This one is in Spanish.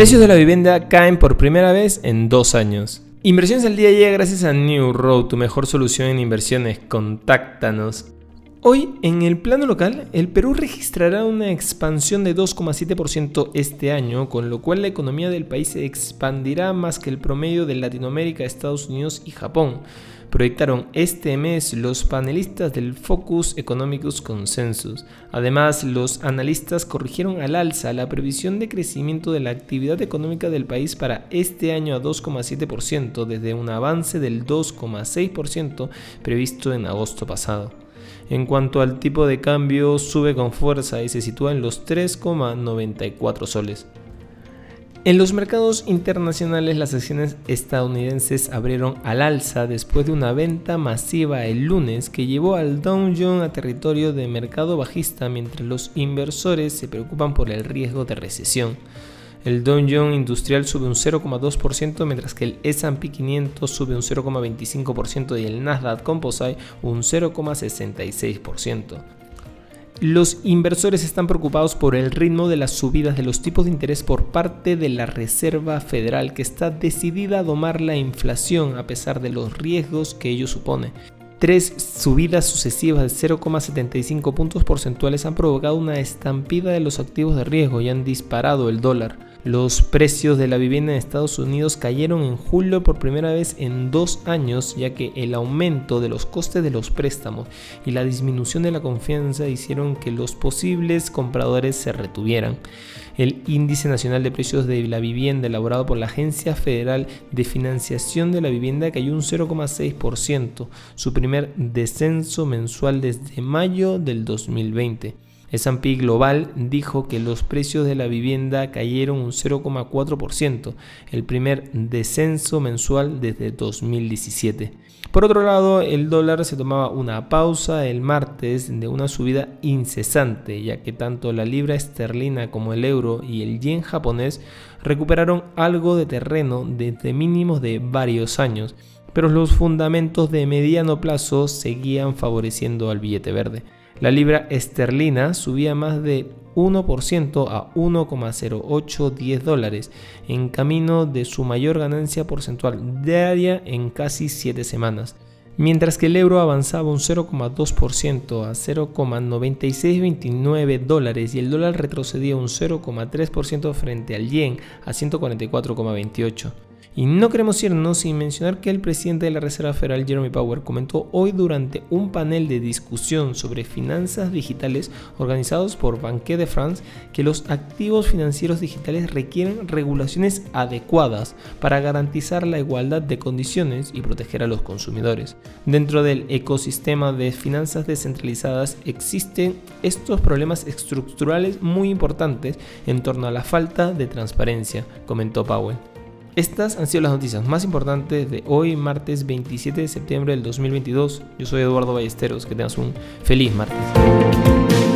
Precios de la vivienda caen por primera vez en dos años. Inversiones al día llega gracias a New Road, tu mejor solución en inversiones. Contáctanos. Hoy, en el plano local, el Perú registrará una expansión de 2,7% este año, con lo cual la economía del país se expandirá más que el promedio de Latinoamérica, Estados Unidos y Japón proyectaron este mes los panelistas del Focus Economicus Consensus. Además, los analistas corrigieron al alza la previsión de crecimiento de la actividad económica del país para este año a 2,7% desde un avance del 2,6% previsto en agosto pasado. En cuanto al tipo de cambio, sube con fuerza y se sitúa en los 3,94 soles. En los mercados internacionales las acciones estadounidenses abrieron al alza después de una venta masiva el lunes que llevó al Dow Jones a territorio de mercado bajista mientras los inversores se preocupan por el riesgo de recesión. El Dow Jones Industrial sube un 0,2% mientras que el S&P 500 sube un 0,25% y el Nasdaq Composite un 0,66%. Los inversores están preocupados por el ritmo de las subidas de los tipos de interés por parte de la Reserva Federal, que está decidida a domar la inflación a pesar de los riesgos que ello supone. Tres subidas sucesivas de 0,75 puntos porcentuales han provocado una estampida de los activos de riesgo y han disparado el dólar. Los precios de la vivienda en Estados Unidos cayeron en julio por primera vez en dos años, ya que el aumento de los costes de los préstamos y la disminución de la confianza hicieron que los posibles compradores se retuvieran. El índice nacional de precios de la vivienda elaborado por la Agencia Federal de Financiación de la Vivienda cayó un 0,6%, su primer descenso mensual desde mayo del 2020. S&P Global dijo que los precios de la vivienda cayeron un 0,4%, el primer descenso mensual desde 2017. Por otro lado, el dólar se tomaba una pausa el martes de una subida incesante, ya que tanto la libra esterlina como el euro y el yen japonés recuperaron algo de terreno desde mínimos de varios años, pero los fundamentos de mediano plazo seguían favoreciendo al billete verde. La libra esterlina subía más de 1% a 1,0810 dólares, en camino de su mayor ganancia porcentual diaria en casi 7 semanas, mientras que el euro avanzaba un 0,2% a 0,9629 dólares y el dólar retrocedía un 0,3% frente al yen a 144,28. Y no queremos irnos sin mencionar que el presidente de la Reserva Federal, Jeremy Powell, comentó hoy durante un panel de discusión sobre finanzas digitales organizados por Banque de France que los activos financieros digitales requieren regulaciones adecuadas para garantizar la igualdad de condiciones y proteger a los consumidores. Dentro del ecosistema de finanzas descentralizadas existen estos problemas estructurales muy importantes en torno a la falta de transparencia, comentó Powell. Estas han sido las noticias más importantes de hoy, martes 27 de septiembre del 2022. Yo soy Eduardo Ballesteros, que tengas un feliz martes.